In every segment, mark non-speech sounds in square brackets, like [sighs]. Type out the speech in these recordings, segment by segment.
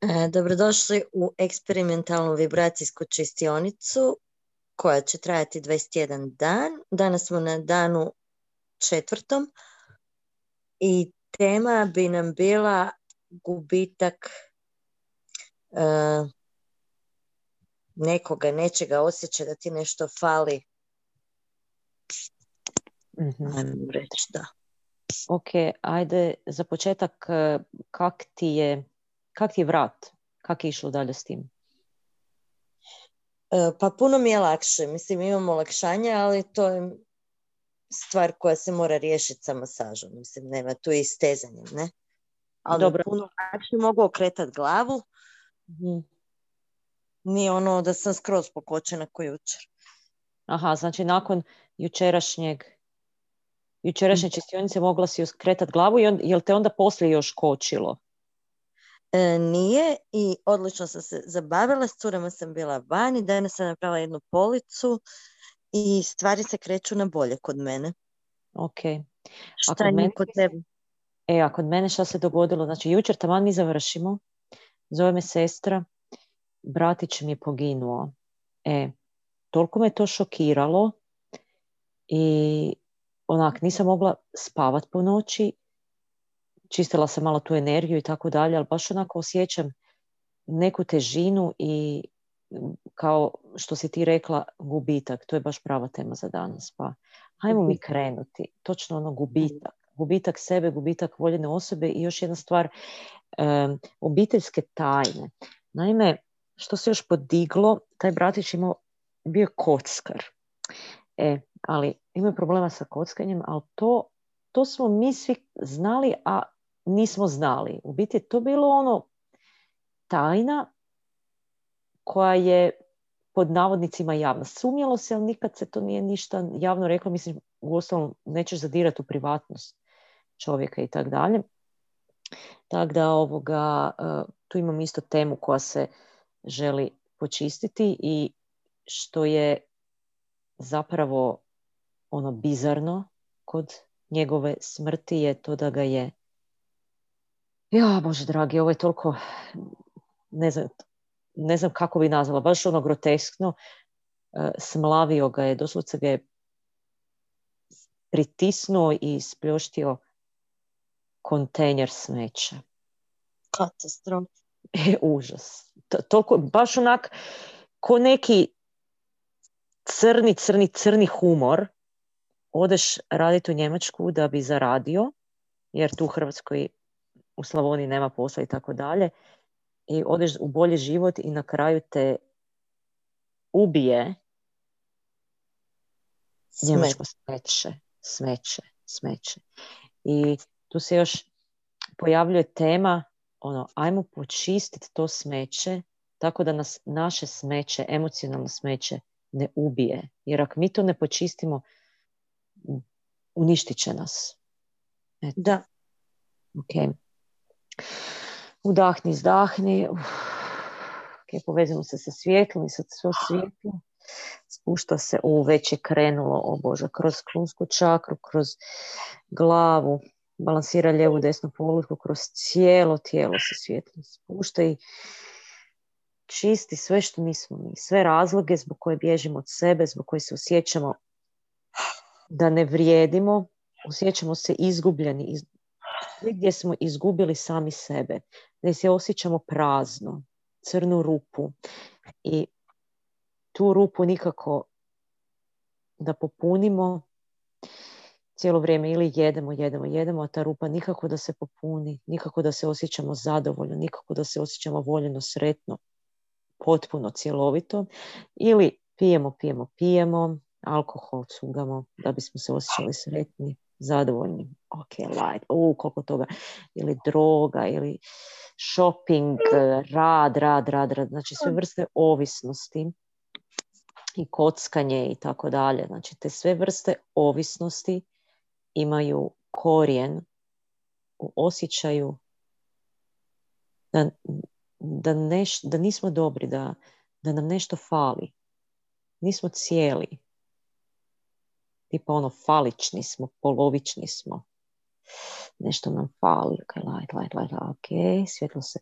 E, dobrodošli u eksperimentalnu vibracijsku čistionicu koja će trajati 21 dan. Danas smo na danu četvrtom i tema bi nam bila gubitak uh, nekoga, nečega, osjeća da ti nešto fali. mm reći da. Ok, ajde za početak e, kak ti je, kak ti je vrat? Kak je išlo dalje s tim? E, pa puno mi je lakše. Mislim, imamo olakšanje, ali to je stvar koja se mora riješiti sa masažom. Mislim, nema tu i stezanjem, ne? Ali Dobro. puno lakše mogu okretati glavu. mm Nije ono da sam skroz pokočena ko jučer. Aha, znači nakon jučerašnjeg jučerašnje mm. čistionice mogla si okretati glavu i on, jel te onda poslije još kočilo? E, nije i odlično sam se zabavila, s curama sam bila vani, danas sam napravila jednu policu i stvari se kreću na bolje kod mene. Ok. Šta kod mene, kod tebe? E, a kod mene šta se dogodilo? Znači, jučer taman mi završimo, zove me sestra, bratić mi je poginuo. E, toliko me to šokiralo i onak nisam mogla spavat po noći čistila sam malo tu energiju i tako dalje, ali baš onako osjećam neku težinu i kao što si ti rekla, gubitak. To je baš prava tema za danas. Pa hajmo mi krenuti. Točno ono gubitak. Gubitak sebe, gubitak voljene osobe i još jedna stvar, obiteljske tajne. Naime, što se još podiglo, taj bratić imao, bio kockar. E, ali imaju problema sa kockanjem, ali to, to smo mi svi znali, a nismo znali. U biti to bilo ono tajna koja je pod navodnicima javna. Sumnjalo se, ali nikad se to nije ništa javno reklo. Mislim, u ostalom nećeš zadirati u privatnost čovjeka i tako dalje. Tako da ovoga, e, tu imam isto temu koja se želi počistiti i što je zapravo ono bizarno kod njegove smrti je to da ga je ja, Bože dragi, ovo je toliko, ne znam, ne znam kako bi nazvala, baš ono groteskno, e, smlavio ga je, doslovce ga je pritisnuo i spljoštio kontejner smeća. Katastrof. E, užas. Toliko, baš onak, ko neki crni, crni, crni humor, odeš raditi u Njemačku da bi zaradio, jer tu u Hrvatskoj u Slavoniji nema posla i tako dalje i odeš u bolji život i na kraju te ubije njemačko smeće, smeće, smeće. I tu se još pojavljuje tema ono, ajmo počistiti to smeće tako da nas naše smeće, emocionalno smeće ne ubije. Jer ako mi to ne počistimo, uništit će nas. Eto. Da. Ok. Udahni, izdahni. Okay, povezimo se sa svjetlom i sa svo svjetlom. Spušta se, u već je krenulo, o Bože, kroz klunsku čakru, kroz glavu, balansira lijevu desnu polutku, kroz cijelo tijelo se svjetlo spušta i čisti sve što nismo mi, sve razloge zbog koje bježimo od sebe, zbog koje se osjećamo da ne vrijedimo, osjećamo se izgubljeni, gdje smo izgubili sami sebe, da se osjećamo prazno, crnu rupu. I tu rupu nikako da popunimo cijelo vrijeme ili jedemo, jedemo, jedemo, a ta rupa nikako da se popuni, nikako da se osjećamo zadovoljno, nikako da se osjećamo voljeno, sretno, potpuno, cjelovito ili pijemo, pijemo, pijemo, alkohol cugamo da bismo se osjećali sretni, zadovoljni. Ok, light, u koliko toga. Ili droga, ili shopping, rad, rad, rad, rad. Znači sve vrste ovisnosti i kockanje i tako dalje. Znači te sve vrste ovisnosti imaju korijen u osjećaju da, da, neš, da nismo dobri, da, da nam nešto fali. Nismo cijeli. Tipa ono, falični smo, polovični smo. Nešto nam fali. Ok, light, light, light. Ok, svjetlo se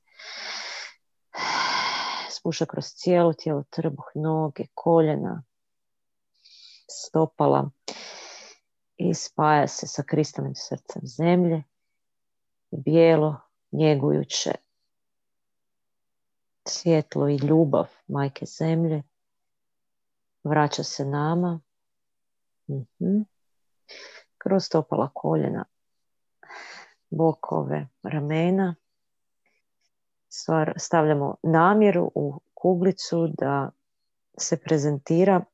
spuša kroz cijelo tijelo, trbuh, noge, koljena, stopala i spaja se sa kristalnim srcem zemlje. Bijelo, njegujuće svjetlo i ljubav majke zemlje vraća se nama mhm. kroz stopala koljena bokove ramena stavljamo namjeru u kuglicu da se prezentira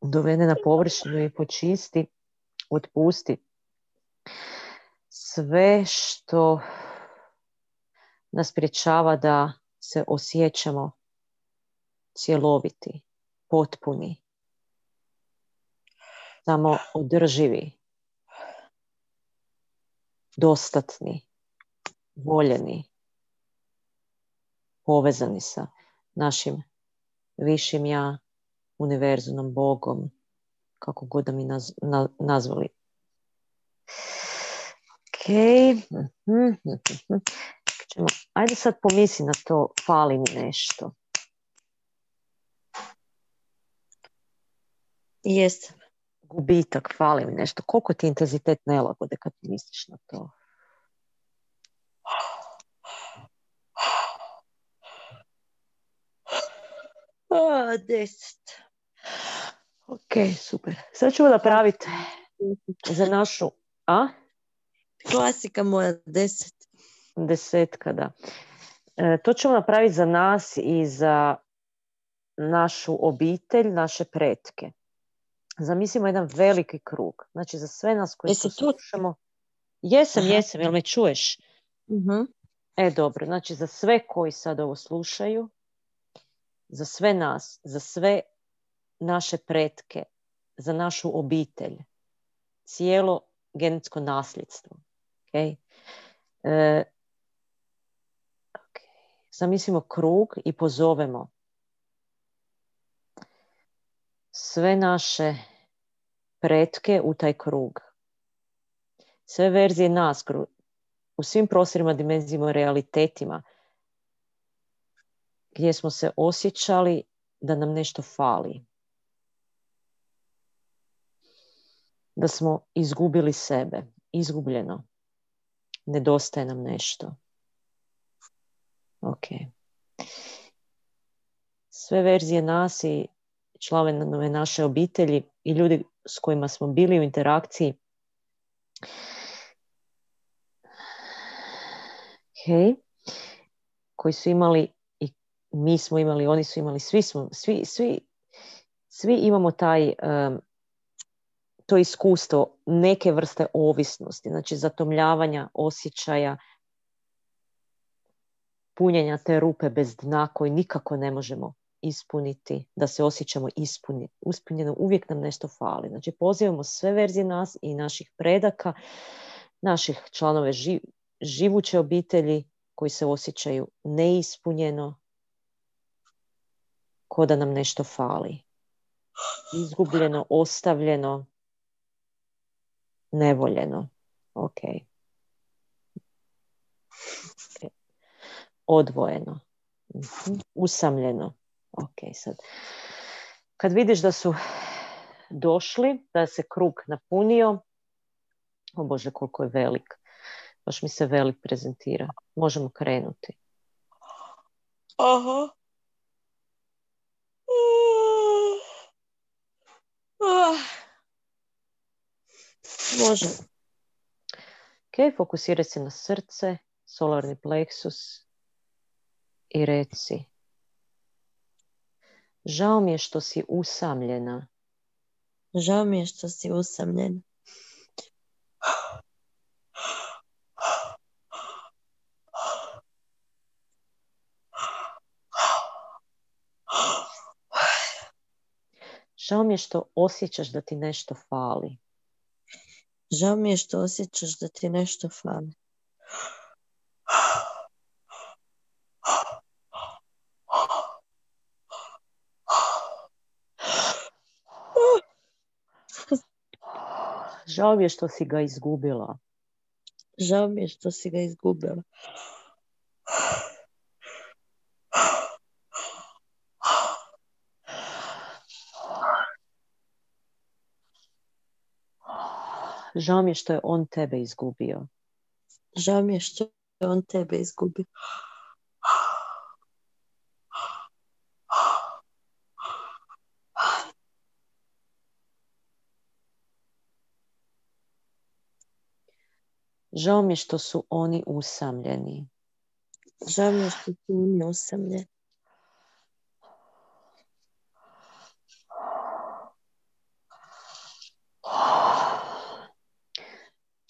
dovede na površinu i počisti otpusti. Sve što nas priječava da se osjećamo cjeloviti, potpuni, samo održivi, dostatni, voljeni, povezani sa našim višim ja, univerzumom, Bogom, kako god da mi nazvali. Ok. Mhm, mhm, mhm ajde sad pomisli na to, fali mi nešto. Jesam. Gubitak, fali mi nešto. Koliko ti intenzitet nelagode kad misliš na to? A, deset. Ok, super. Sad ćemo napraviti za našu... A? Klasika moja, deset. Desetka, da. E, to ćemo napraviti za nas i za našu obitelj, naše pretke. Zamislimo jedan veliki krug. Znači za sve nas koji se slušamo. Jesam, jesam, jel me čuješ? uh E, dobro. Znači za sve koji sad ovo slušaju, za sve nas, za sve naše pretke, za našu obitelj, cijelo genetsko nasljedstvo. Okay? E, zamislimo krug i pozovemo sve naše pretke u taj krug. Sve verzije nas u svim prostorima, dimenzijama, realitetima gdje smo se osjećali da nam nešto fali. Da smo izgubili sebe, izgubljeno. Nedostaje nam nešto. Ok. Sve verzije nas i članove naše obitelji i ljudi s kojima smo bili u interakciji. Ok. Koji su imali i mi smo imali, oni su imali, svi smo, svi, svi, svi imamo taj to iskustvo neke vrste ovisnosti, znači zatomljavanja osjećaja, punjenja te rupe bez dna koji nikako ne možemo ispuniti, da se osjećamo ispuni, uspunjeno, uvijek nam nešto fali. Znači pozivamo sve verzije nas i naših predaka, naših članove živuće obitelji koji se osjećaju neispunjeno, ko da nam nešto fali. Izgubljeno, ostavljeno, nevoljeno. Ok odvojeno, mhm. usamljeno. Ok, sad. Kad vidiš da su došli, da se krug napunio, o Bože koliko je velik, baš mi se velik prezentira. Možemo krenuti. Aha. Može. Ok, fokusiraj se na srce, solarni pleksus, i reci Žao mi je što si usamljena. Žao mi je što si usamljena. Žao mi je što osjećaš da ti nešto fali. Žao mi je što osjećaš da ti nešto fali. Žao mi je što si ga izgubila. Žao mi je što si ga izgubila. Žao mi je što je on tebe izgubio. Žao mi je što je on tebe izgubio. Žao mi je što su oni usamljeni. Žao mi je što su oni usamljeni.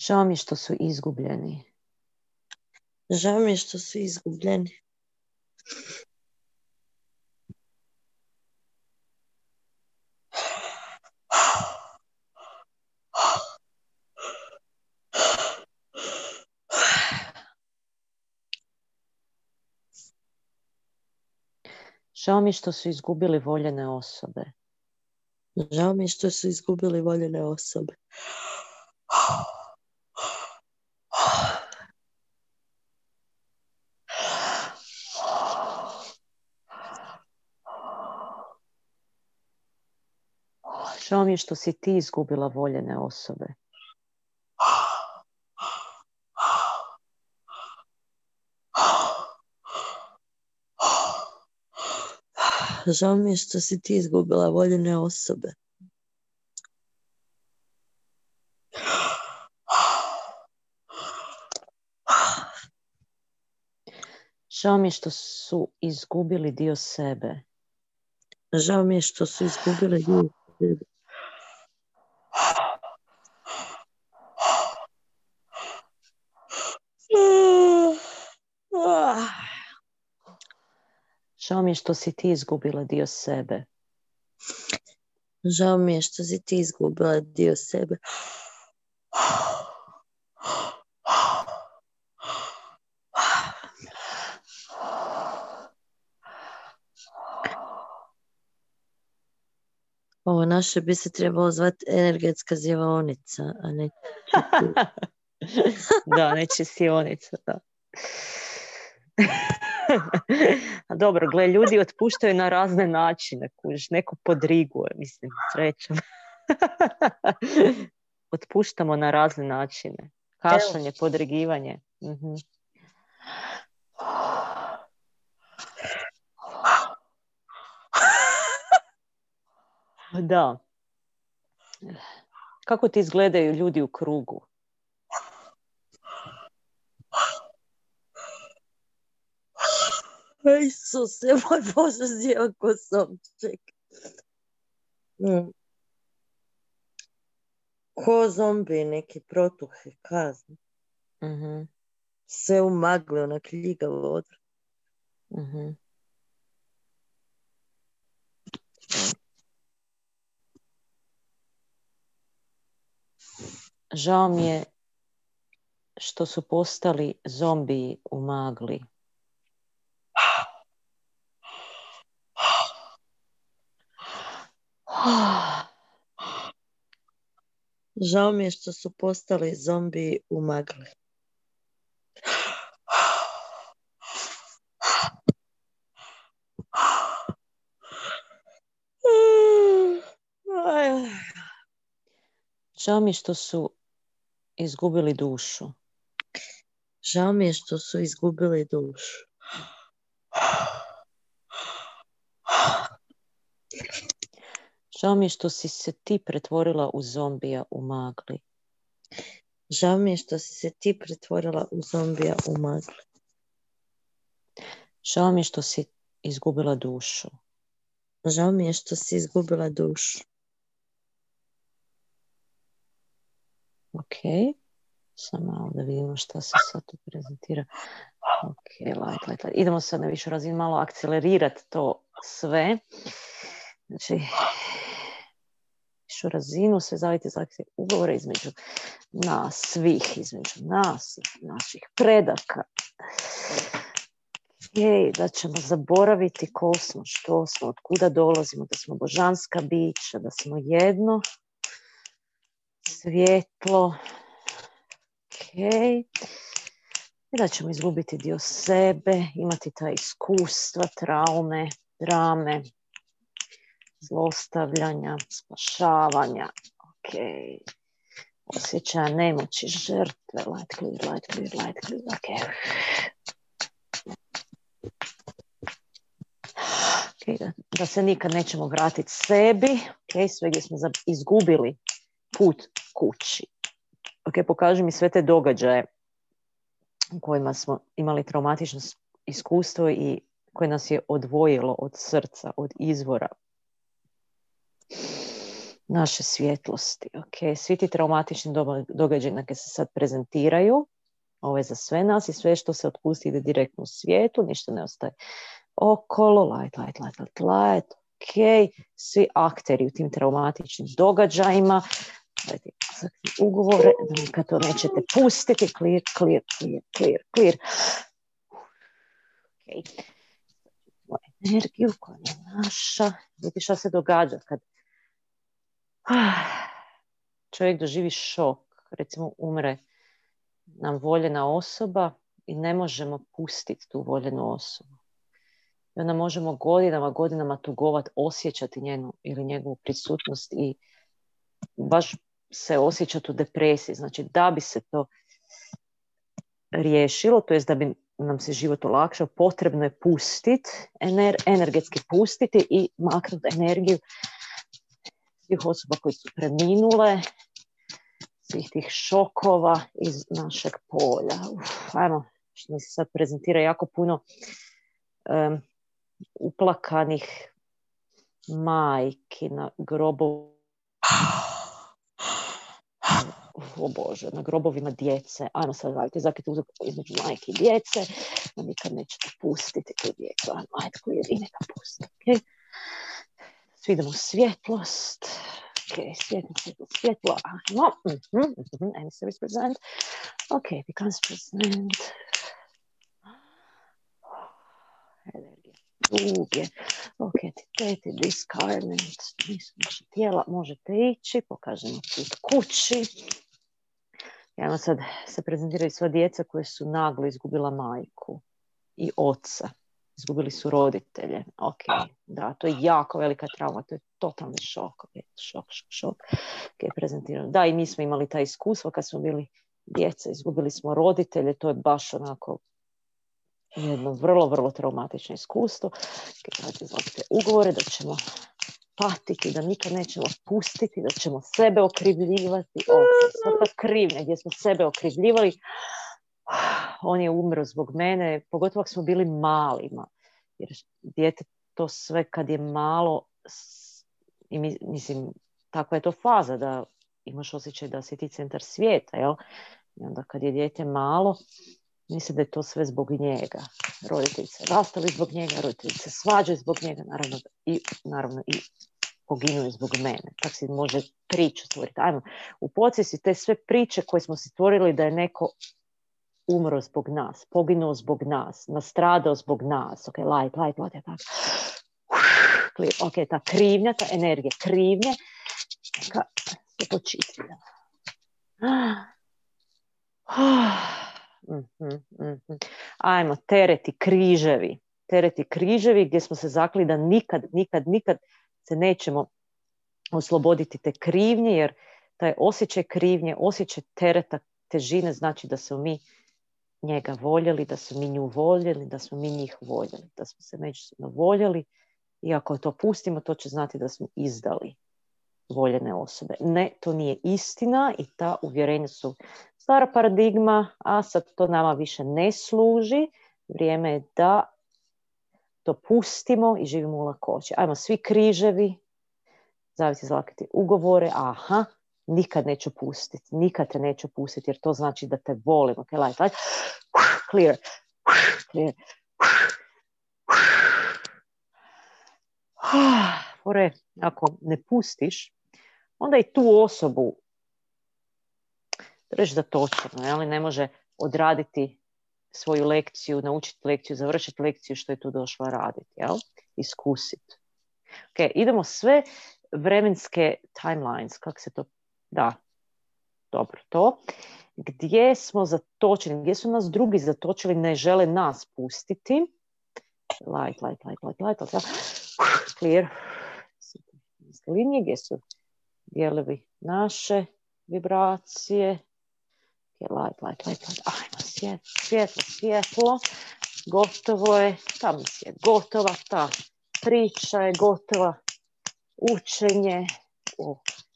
Žao mi što su izgubljeni. Žao mi što su izgubljeni. Žao mi što su izgubili voljene osobe. Žao mi što su izgubili voljene osobe. Žao mi je što si ti izgubila voljene osobe. Žao mi je što si ti izgubila voljene osobe. Žao mi je što su izgubili dio sebe. Žao mi je što su izgubili dio sebe. Žao mi je što si ti izgubila dio sebe. Žao mi je što si ti izgubila dio sebe. Ovo naše bi se trebalo zvati energetska zjevaonica, a ne... [laughs] da, ne sionica, da. A dobro, gle, ljudi otpuštaju na razne načine, kužiš, neko podriguje, mislim, srećom. [laughs] Otpuštamo na razne načine. Kašanje, podrigivanje. Mhm. Da. Kako ti izgledaju ljudi u krugu? Isuse, [laughs] moj Bože, zjeva ko somček. Mm. Ko zombi, neki protuhe, kazni. mm Sve u magli, ona kljigavo odvrat. mm Žao mi je što su postali zombiji u magli. Žao mi je što su postali zombi u magli. Žao mi je što su izgubili dušu. Žao mi je što su izgubili dušu. Žao mi je što si se ti pretvorila u zombija u magli. Žao mi je što si se ti pretvorila u zombija u magli. Žao mi je što si izgubila dušu. Žao mi je što si izgubila dušu. Ok. Samo malo da vidimo šta se sad tu prezentira. Ok, light, light. Idemo sad na višu razinu malo akcelerirati to sve. Znači, višu razinu, sve zavite zakcije ugovore između nas svih, između nas naših predaka. Okay, da ćemo zaboraviti ko smo, što smo, od kuda dolazimo, da smo božanska bića, da smo jedno svjetlo. Ok. I da ćemo izgubiti dio sebe, imati ta iskustva, traume, drame, zlostavljanja, spašavanja. Ok. Osjećaja nemoći, žrtve. Light clear, light clear, light clear. Ok. Da, da, se nikad nećemo vratiti sebi, okay, sve gdje smo izgubili put kući. Ok, pokaži mi sve te događaje u kojima smo imali traumatično iskustvo i koje nas je odvojilo od srca, od izvora naše svjetlosti. Ok, svi ti traumatični događaji neke se sad prezentiraju. Ovo je za sve nas i sve što se otpusti ide direktno u svijetu, ništa ne ostaje okolo, light, light, light, light, light, ok, svi akteri u tim traumatičnim događajima, ugovore, da nikad to nećete pustiti, clear, clear, clear, clear, clear. Ok, energiju koja je naša, vidite šta se događa kad čovjek doživi šok, recimo umre nam voljena osoba i ne možemo pustiti tu voljenu osobu. I onda možemo godinama, godinama tugovat, osjećati njenu ili njegovu prisutnost i baš se osjećati u depresiji. Znači da bi se to riješilo, to jest da bi nam se život olakšao, potrebno je pustiti, ener, energetski pustiti i maknuti energiju svih osoba koji su preminule, svih tih šokova iz našeg polja. Uf, ajmo, što mi se sad prezentira jako puno uplakanih majki na grobu o Bože, na grobovima djece. Ajmo sad raditi zakit uzak između majke i djece, nikad nećete pustiti tu djecu. Ajmo, ajde, koji je neka pusti. Okay? Svi idemo svjetlost. Ok, svjetlo, svjetlo, svjetlo. Ajmo. Mm-hmm, mm-hmm. Emissaries present. Ok, becomes present duge, ok, entiteti, discarnament, nisu naše tijela, možete ići, pokažemo put kući. Ja sad se prezentiraju sva djeca koje su naglo izgubila majku i oca. Izgubili su roditelje. Ok, da, to je jako velika trauma, to je totalni šok. Okay, šok, šok, šok. Okay, Da, i mi smo imali ta iskustva kad smo bili djeca, izgubili smo roditelje, to je baš onako jedno vrlo, vrlo traumatično iskustvo. Kad izlazite ugovore da ćemo patiti, da nikad nećemo pustiti, da ćemo sebe okrivljivati. Ta krivnja gdje smo sebe okrivljivali, on je umro zbog mene, pogotovo ako smo bili malima. Jer dijete to sve kad je malo, i mislim, takva je to faza da imaš osjećaj da si ti centar svijeta, jel? I onda kad je dijete malo, Mislim da je to sve zbog njega. Roditelji se rastali zbog njega, roditelji se svađaju zbog njega, naravno i, naravno i poginuju zbog mene. Tako si može priču stvoriti. Ajmo, u si te sve priče koje smo stvorili da je neko umro zbog nas, poginuo zbog nas, nastradao zbog nas. Ok, light, light, light, tako. Ok, ta krivnja, ta energija krivnje, neka se počistila. [sighs] mm Ajmo, tereti, križevi. Tereti, križevi gdje smo se zakli da nikad, nikad, nikad se nećemo osloboditi te krivnje, jer taj osjećaj krivnje, osjećaj tereta, težine znači da smo mi njega voljeli, da smo mi nju voljeli, da smo mi njih voljeli, da smo se međusobno voljeli i ako to pustimo, to će znati da smo izdali voljene osobe. Ne, to nije istina i ta uvjerenja su stara paradigma, a sad to nama više ne služi. Vrijeme je da to pustimo i živimo u lakoći. Ajmo svi križevi, zaviti zlakiti ugovore, aha, nikad neću pustiti, nikad te neću pustiti jer to znači da te volim. Ok, light, light. Clear, clear. [sighs] Ore, ako ne pustiš, onda i tu osobu reći da točno, ali ne može odraditi svoju lekciju, naučiti lekciju, završiti lekciju što je tu došla raditi, jel? Iskusiti. Ok, idemo sve vremenske timelines, kako se to da, dobro, to. Gdje smo zatočeni, gdje su nas drugi zatočili, ne žele nas pustiti. Light, light, light, light, light, light. Clear. Linije gdje su dijelovi naše vibracije. Light, light, light, light. Ajmo, svjetlo, svjetlo, svjetlo. Gotovo je, ta misija je gotova, ta priča je gotova. Učenje,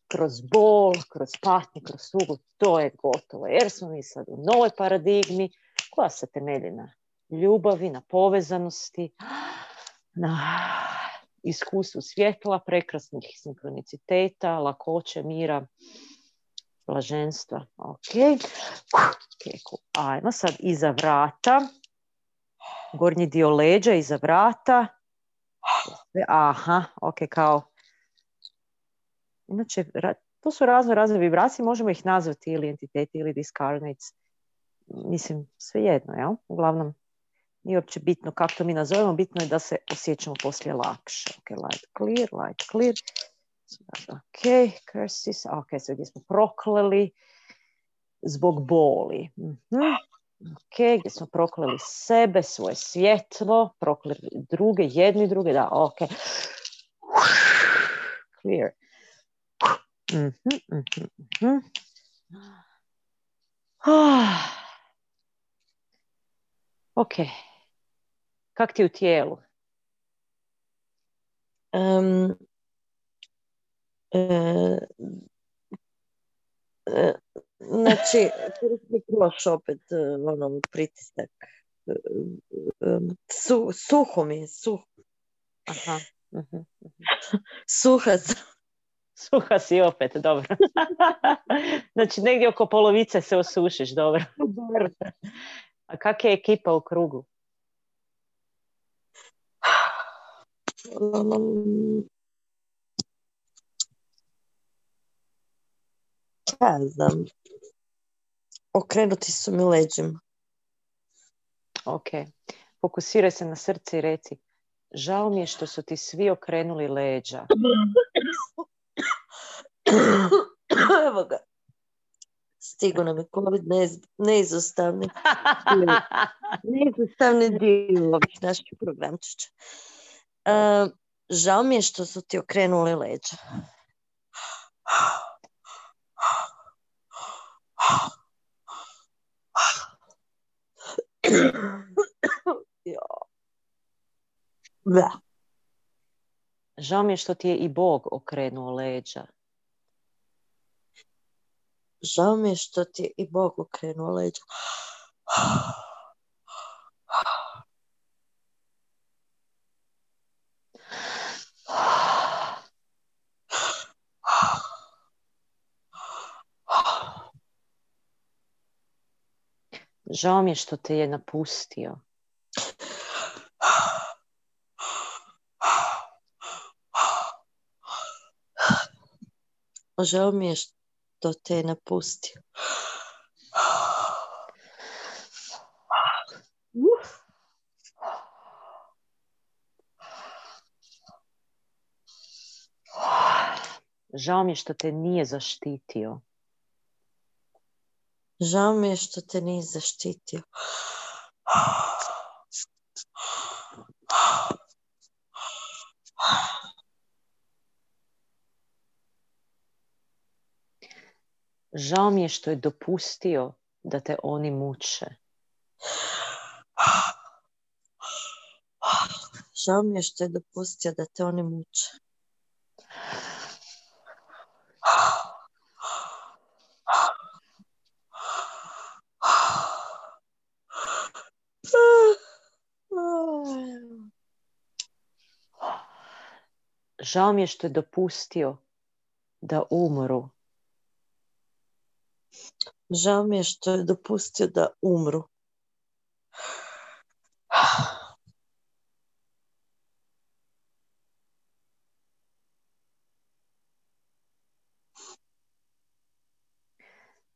kroz bol, kroz patnje, kroz sugu, to je gotovo. Jer smo mi sad u novoj paradigmi koja se temelji na ljubavi, na povezanosti, na iskustvu svjetla, prekrasnih sinkroniciteta, lakoće, mira, blaženstva. Ok. Ajmo sad iza vrata. Gornji dio leđa iza vrata. Aha, ok, kao Inače, to su razne razne vibracije, možemo ih nazvati ili entiteti ili discarnates. Mislim, sve jedno, jel? Uglavnom, nije uopće bitno kako to mi nazovemo, bitno je da se osjećamo poslije lakše. Ok, light clear, light clear. Ok, curses, ok, sve gdje smo prokleli zbog boli. Mhm. Ok, gdje smo prokleli sebe, svoje svjetlo, prokleli druge, jedni druge, da, ok. Clear. Mhm, mhm, mhm. Ah. [sighs] Ok. Kak ti u tijelu? Um, znači, kroš opet ono, pritisak. Su, suho mi je, suho. Aha. [laughs] Suha Suha si opet, dobro. [laughs] znači negdje oko polovice se osušiš, dobro. A kak je ekipa u krugu? [sighs] Ja znam. Okrenuti su mi leđima. Ok. Fokusiraj se na srce i reci. Žao mi je što su ti svi okrenuli leđa. [laughs] [coughs] Evo ga. Stigo nam je COVID neizostavni. neizostavni dio ovih naših programčića. Uh, žao mi je što su ti okrenuli leđa. [coughs] Da. Žao mi je što ti je i Bog okrenuo leđa. Žao mi je što ti je i Bog okrenuo leđa. Žao mi je što te je napustio. Žao mi je što te je napustio. Žao mi je što te nije zaštitio. Žao mi je što te nije zaštitio. Žao mi je što je dopustio da te oni muče. Žao mi je što je dopustio da te oni muče. Žao mi je što je dopustio da umru. Žao mi je što je dopustio da umru.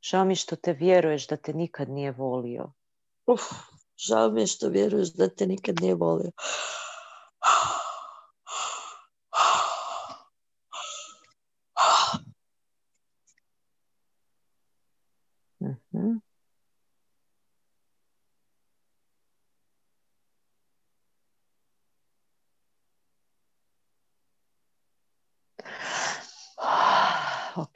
Žao mi je što te vjeruješ da te nikad nije volio. Uf, žao mi je što vjeruješ da te nikad nije volio. Mhm. Ok.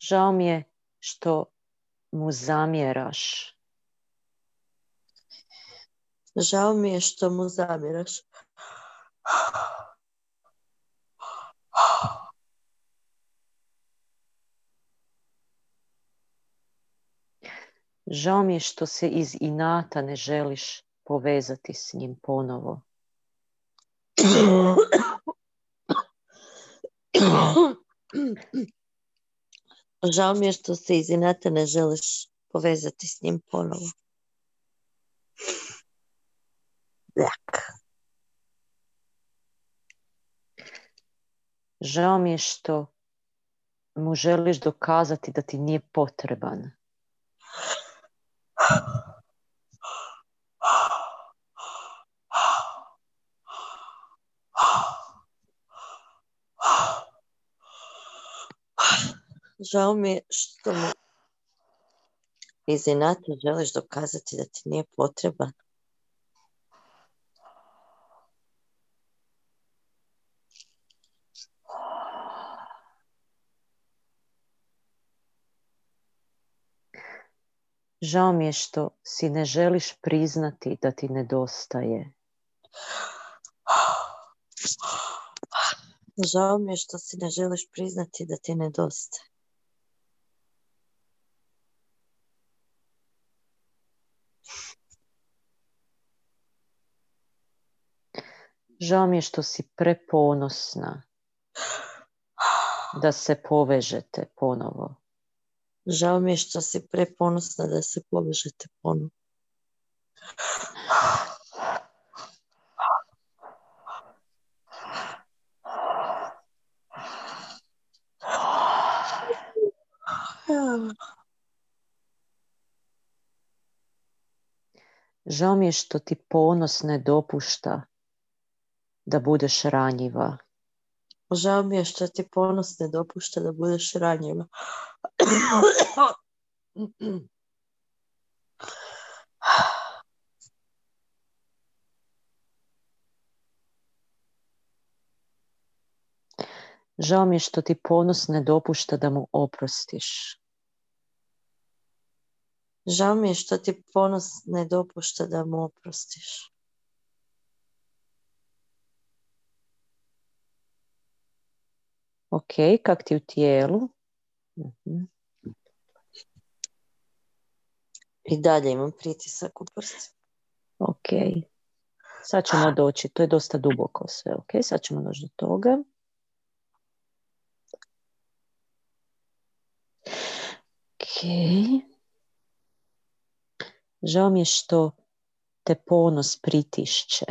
Žao mi je što mu zamjeraš. Žao mi je što mu zamjeraš. Žao mi je što se iz inata ne želiš povezati s njim ponovo. [clears throat] [clears throat] Žao mi je što se iz inata ne želiš povezati s njim ponovo. Žao mi je što mu želiš dokazati da ti nije potreban. [sighs] Žao mi je što mu iz inata želiš dokazati da ti nije potreban. Žao mi je što si ne želiš priznati da ti nedostaje. Žao mi je što si ne želiš priznati da ti nedostaje. Žao mi je što si preponosna da se povežete ponovo. Žao mi je što si preponosna da se povežete ponovo. Žao mi je što ti ponos ne dopušta da budeš ranjiva. Žao mi je što ti ponos ne dopušta da budeš ranjiva. Žao mi je što ti ponos ne dopušta da mu oprostiš. Žao mi je što ti ponos ne dopušta da mu oprostiš. Ok, kak ti u tijelu? Mhm. I dalje imam pritisak u prstu. Ok. Sad ćemo doći, to je dosta duboko sve, ok? Sad ćemo doći do toga. Ok. Žao mi je što te ponos pritišće.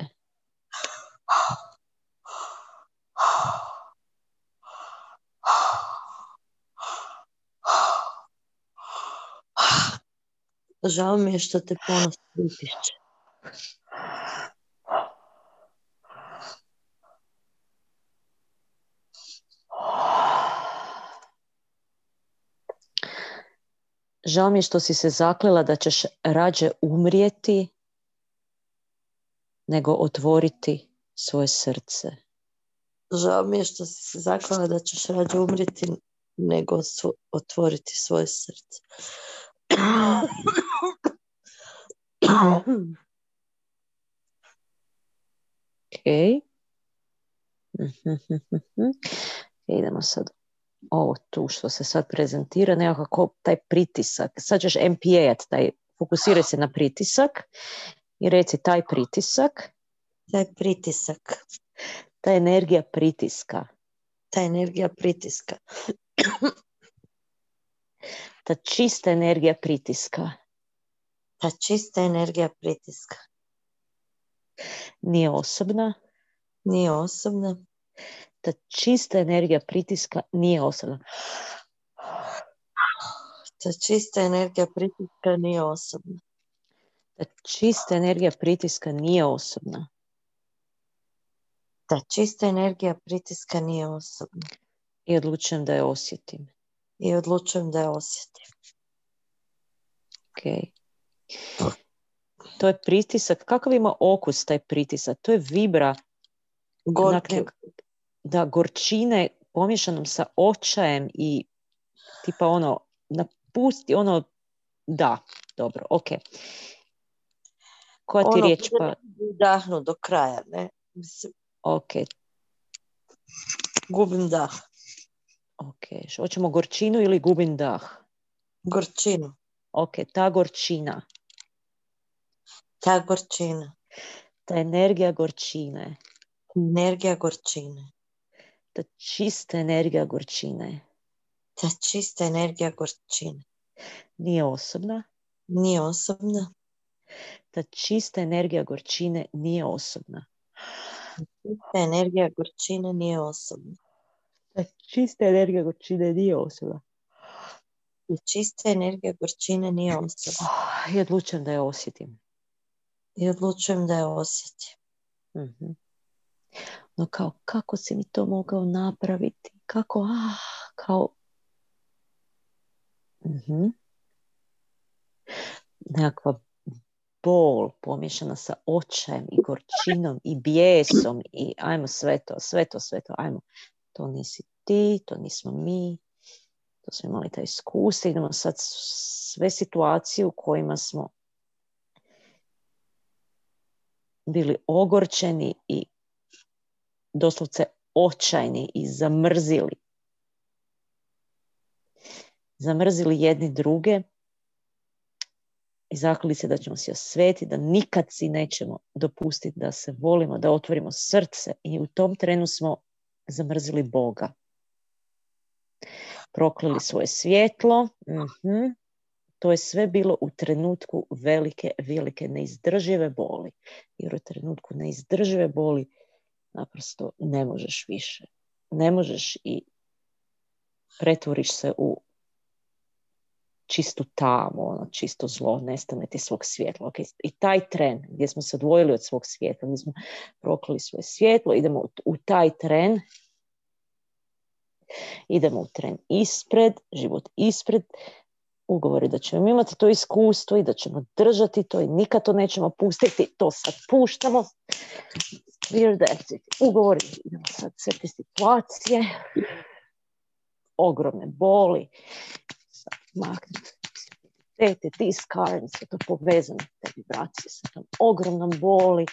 Žao mi je što te ponos pritišće. Žao mi je što si se zaklela da ćeš rađe umrijeti nego otvoriti svoje srce. Žao mi je što si se zaklela da ćeš rađe umrijeti nego otvoriti svoje srce. [coughs] ok. [laughs] Idemo sad ovo tu što se sad prezentira, nekako taj pritisak. Sad ćeš MPA, taj, fokusiraj se na pritisak i reci taj pritisak. Taj pritisak. Ta energija pritiska. Ta energija pritiska. Ta čista energija pritiska. Ta čista energija pritiska. Nije osobna. Nije osobna ta čista energija pritiska nije osobna. Ta čista energija pritiska nije osobna. Ta čista energija pritiska nije osobna. Ta čista energija pritiska nije osobna. I odlučujem da je osjetim. i odlučujem da je osjetim. Ok. To je pritisak. Kakav ima okus taj pritisak? To je vibra. Gorki. Da, gorčine pomješanom sa očajem i tipa ono, napusti, ono, da, dobro, ok. Koja ti ono, riječ pa... Dahnu do kraja, ne? Mislim, ok. Gubim dah. Ok, hoćemo gorčinu ili gubim dah? Gorčinu. Ok, ta gorčina. Ta gorčina. Ta energija gorčine. Energija gorčine. Ta čista energija gorčine. Ta čista energija gorčine. Nije osobna. Nije osobna. Ta čista energija gorčine nije osobna. Čista energija gorčine nije osobna. Ta čista energija gorčine nije osobna. I čista energija gorčine nije osobna. I odlučujem da je osjetim. I odlučujem da je osjetim. mm No kao, kako si mi to mogao napraviti? Kako, ah, kao... mm Nekakva bol pomiješana sa očajem i gorčinom i bijesom i ajmo sve to, sve to, sve to, ajmo. To nisi ti, to nismo mi, to smo imali taj iskustvo, idemo sad sve situacije u kojima smo bili ogorčeni i doslovce očajni i zamrzili. Zamrzili jedni druge i zaklili se da ćemo se osvetiti, da nikad si nećemo dopustiti da se volimo, da otvorimo srce i u tom trenu smo zamrzili Boga. Proklili svoje svjetlo. Mhm. To je sve bilo u trenutku velike, velike neizdržive boli. Jer u trenutku neizdržive boli naprosto ne možeš više. Ne možeš i pretvoriš se u čistu tamu, ono, čisto zlo, nestane ti svog svjetla. Okay. I taj tren gdje smo se odvojili od svog svjetla, gdje smo proklili svoje svjetlo, idemo u taj tren, idemo u tren ispred, život ispred, ugovori da ćemo imati to iskustvo i da ćemo držati to i nikad to nećemo pustiti, to sad puštamo. Ugovori, idemo sad sve situacije, ogromne boli, maknuti te, te diskarn, sve to povezano, te vibracije sa tom ogromnom boli.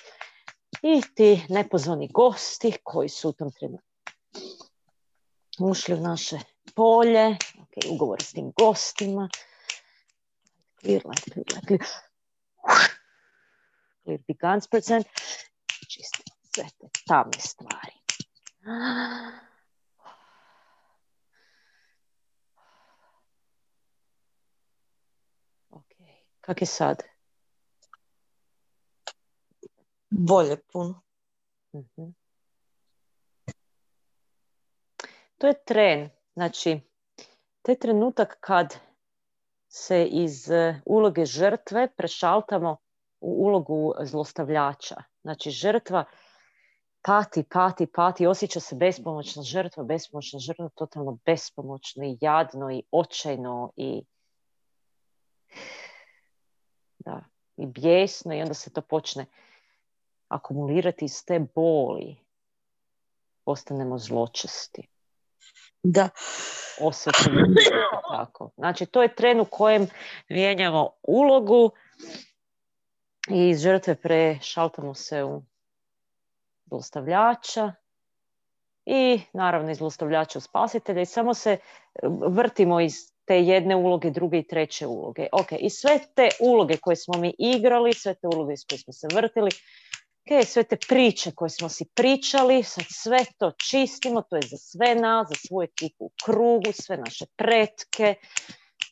I ti nepozvani gosti koji su u tom trenutku ušli u naše polje, okay, ugovor s tim gostima, clear, light, clear, light, clear. [sighs] Clear the guns percent. Čisto sve te tamne stvari. [sighs] Kak je sad? Bolje puno. Mhm. To je tren. Znači, to je trenutak kad se iz e, uloge žrtve prešaltamo u ulogu zlostavljača. Znači, žrtva pati, pati, pati, osjeća se bespomoćna žrtva, bespomoćna žrtva, totalno bespomoćno i jadno i očajno i da, i bijesno i onda se to počne akumulirati iz te boli. Postanemo zločesti. Da. Osjećamo tako. Znači, to je tren u kojem mijenjamo ulogu i iz žrtve prešaltamo se u zlostavljača i naravno iz zlostavljača u spasitelja i samo se vrtimo iz te jedne uloge, druge i treće uloge. Ok, i sve te uloge koje smo mi igrali, sve te uloge s koje smo se vrtili, ok, sve te priče koje smo si pričali, sad sve to čistimo, to je za sve nas, za svoju ekipu u krugu, sve naše pretke.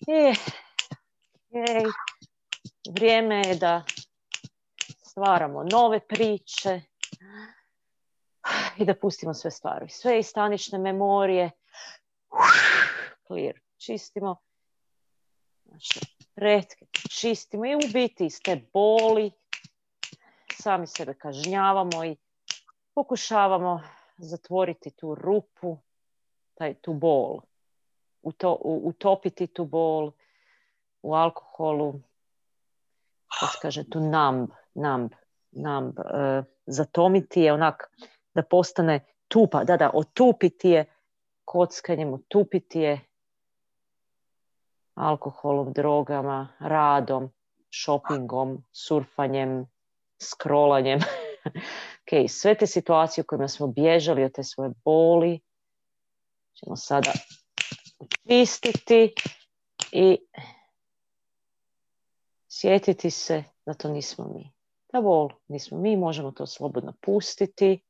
I, okay. Vrijeme je da stvaramo nove priče i da pustimo sve stvari. Sve iz stanične memorije. Clear čistimo naše pretke, čistimo i u biti iz te boli sami sebe kažnjavamo i pokušavamo zatvoriti tu rupu, taj, tu bol. utopiti tu bol u alkoholu, kako se kaže, tu namb, namb, namb, uh, zatomiti je onak da postane tupa, da, da, otupiti je kockanjem, otupiti je alkoholom, drogama, radom, shoppingom, surfanjem, scrollanjem. [laughs] ok, sve te situacije u kojima smo bježali od te svoje boli ćemo sada čistiti i sjetiti se da to nismo mi. Ta bol nismo mi, možemo to slobodno pustiti.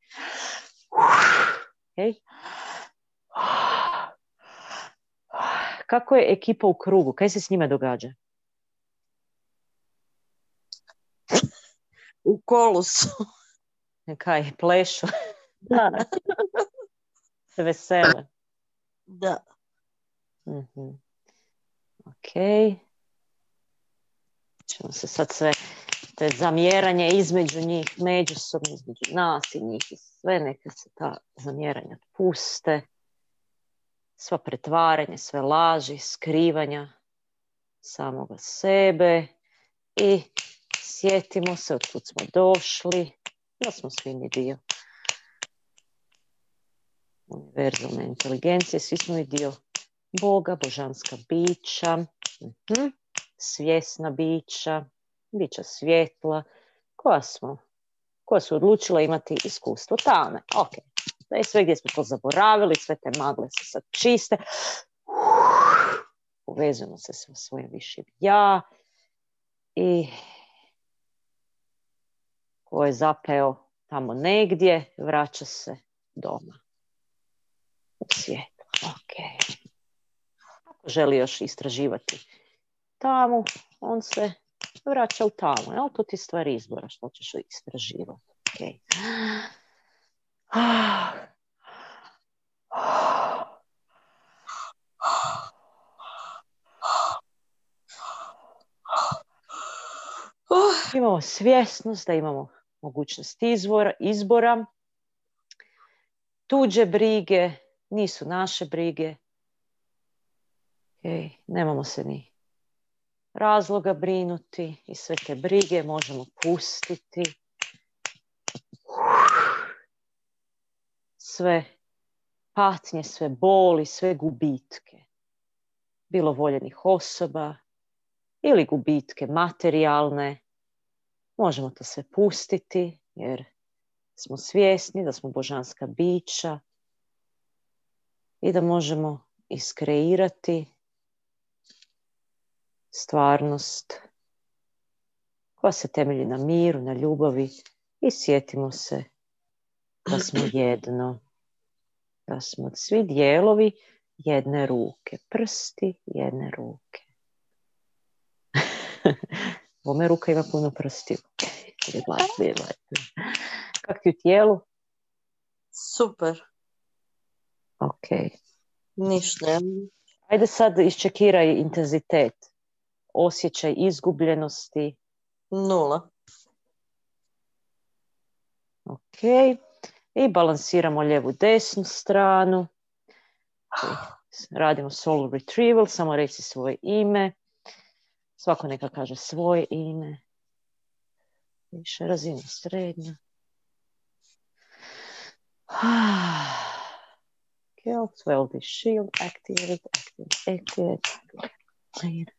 Okay. Kako je ekipa u krugu? Kaj se s njima događa? U kolusu. Kaj, plešu? [laughs] Da. se [laughs] vesele. Da. mm Ok. Ćemo se sad sve te zamjeranje između njih, međusobno između nas i njih i sve neka se ta zamjeranja puste. Sva pretvaranje, sve laži, skrivanja samoga sebe i sjetimo se od kud smo došli, da smo svi mi dio univerzalne inteligencije, svi smo i dio Boga, božanska bića, mhm, svjesna bića, bića svjetla, koja smo, koja su odlučila imati iskustvo tame. Ok, da je sve gdje smo to zaboravili, sve te magle se sad čiste, povezujemo se sa svojim višim ja i ko je zapeo tamo negdje, vraća se doma u svijet. Ok. Ako želi još istraživati tamo, on se vraća u tamo. Jel? To ti stvari izbora što ćeš istraživati. Ok. Imamo svjesnost da imamo mogućnost izbora, izbora tuđe brige, nisu naše brige. Okay. Nemamo se ni razloga brinuti i sve te brige možemo pustiti. Sve patnje, sve boli, sve gubitke. Bilo voljenih osoba ili gubitke materijalne. Možemo to sve pustiti jer smo svjesni da smo božanska bića i da možemo iskreirati stvarnost koja se temelji na miru, na ljubavi i sjetimo se da smo [clears throat] jedno, da smo svi dijelovi jedne ruke, prsti jedne ruke. [laughs] Ome ruka ima puno prstiju. Kako ti u tijelu? Super. Ok. Ništa. Ajde sad iščekiraj intenzitet. Osjećaj izgubljenosti. Nula. Ok. I balansiramo lijevu desnu stranu. Radimo solo retrieval. Samo reci svoje ime. Svako neka kaže svoje ime. Više razina srednja. [sighs] kill, 12 is shield activated, activated, activated.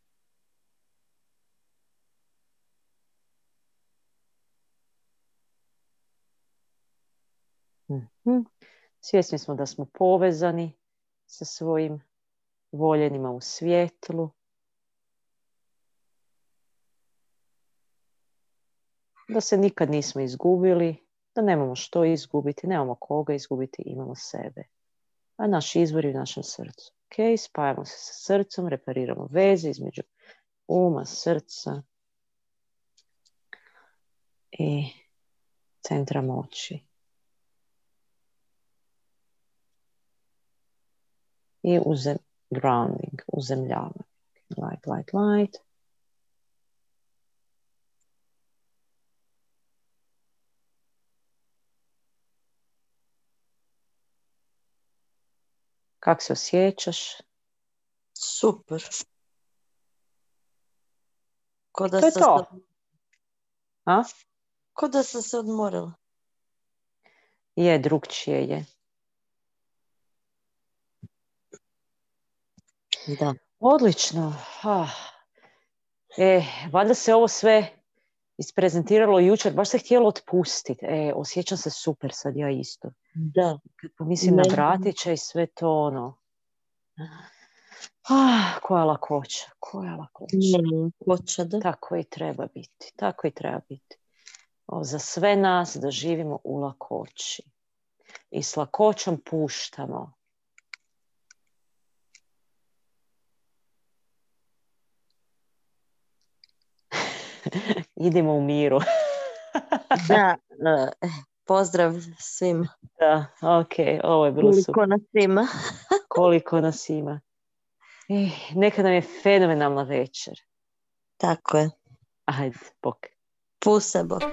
Mm-hmm. Svjesni smo da smo povezani sa svojim voljenima u svijetlu. Da se nikad nismo izgubili, da nemamo što izgubiti, nemamo koga izgubiti, imamo sebe a naš izvor je u našem srcu. Ok, spajamo se sa srcom, repariramo veze između uma, srca i centra moći. I uzem, grounding, uzemljavanje. Light, light, light. Kako se osjećaš? Super. Ko da To je sam to. se- A? Ko da sam se odmorila. Je, drugčije je. Da. Odlično. Ah. E, valjda se ovo sve isprezentiralo jučer, baš se htjelo otpustiti. E, osjećam se super sad ja isto. Da. Kad pomislim na Ne. bratića i sve to ono. Ah, koja lakoća, koja lakoća. Ne, hoće da. Tako i treba biti, tako i treba biti. O, za sve nas da živimo u lakoći. I s lakoćom puštamo. [laughs] Idemo u miru. [laughs] Da, eh, pozdrav svim. Da, ok, ovo je bilo super. Koliko nas ima. [laughs] Koliko nas ima. Eh, neka nam je fenomenalna večer. Tako je. Ajde, bok. Puse, bok.